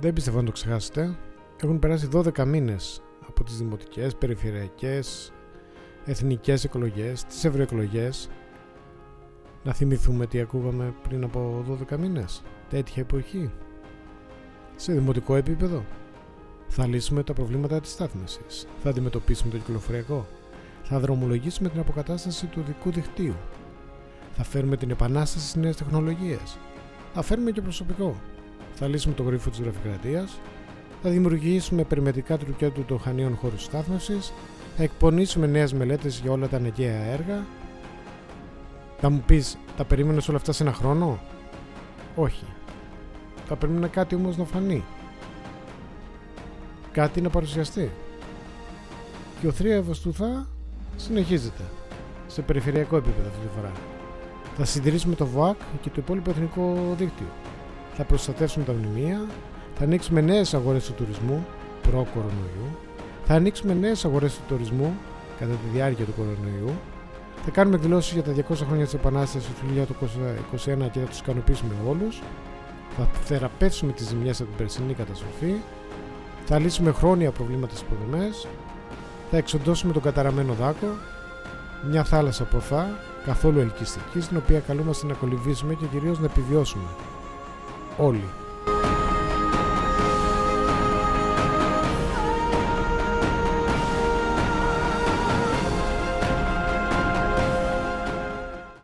Δεν πιστεύω να το ξεχάσετε. Έχουν περάσει 12 μήνες από τις δημοτικές, περιφερειακές, εθνικές εκλογές, τις ευρωεκλογές. Να θυμηθούμε τι ακούγαμε πριν από 12 μήνες. Τέτοια εποχή. Σε δημοτικό επίπεδο. Θα λύσουμε τα προβλήματα της στάθμισης. Θα αντιμετωπίσουμε το κυκλοφοριακό. Θα δρομολογήσουμε την αποκατάσταση του δικού δικτύου. Θα φέρουμε την επανάσταση στις νέες τεχνολογίες. Θα φέρουμε και προσωπικό. Θα λύσουμε το γρίφο της γραφειοκρατίας. Θα δημιουργήσουμε περιμετρικά τρουκιά των χανίων χώρου στάθμευσης. Θα εκπονήσουμε νέες μελέτες για όλα τα αναγκαία έργα. Θα μου πεις, τα περίμενες όλα αυτά σε ένα χρόνο; Όχι. Θα περίμενα κάτι όμως να φανεί. Κάτι να παρουσιαστεί. Και ο θρίαβος του θα συνεχίζεται. Σε περιφερειακό επίπεδο αυτή τη φορά. Θα συντηρήσουμε το ΒΟΑΚ και το υπόλοιπο εθνικό δίκτυο. Θα προστατεύσουμε τα μνημεία. Θα ανοίξουμε νέες αγορές του τουρισμού προ-κορονοϊού. Θα ανοίξουμε νέες αγορές του τουρισμού κατά τη διάρκεια του κορονοϊού. Θα κάνουμε εκδηλώσεις για τα 200 χρόνια της Επανάστασης του 1921 και θα τους ικανοποιήσουμε όλους. Θα θεραπεύσουμε τις ζημιές από την περσινή καταστροφή. Θα λύσουμε χρόνια προβλήματα στις υποδομές. Θα εξοντώσουμε τον καταραμένο δάκο. Μια θάλασσα πορφά, καθόλου ελκυστική, στην οποία καλούμαστε να κολυμπήσουμε και κυρίως να επιβιώσουμε. Όλοι.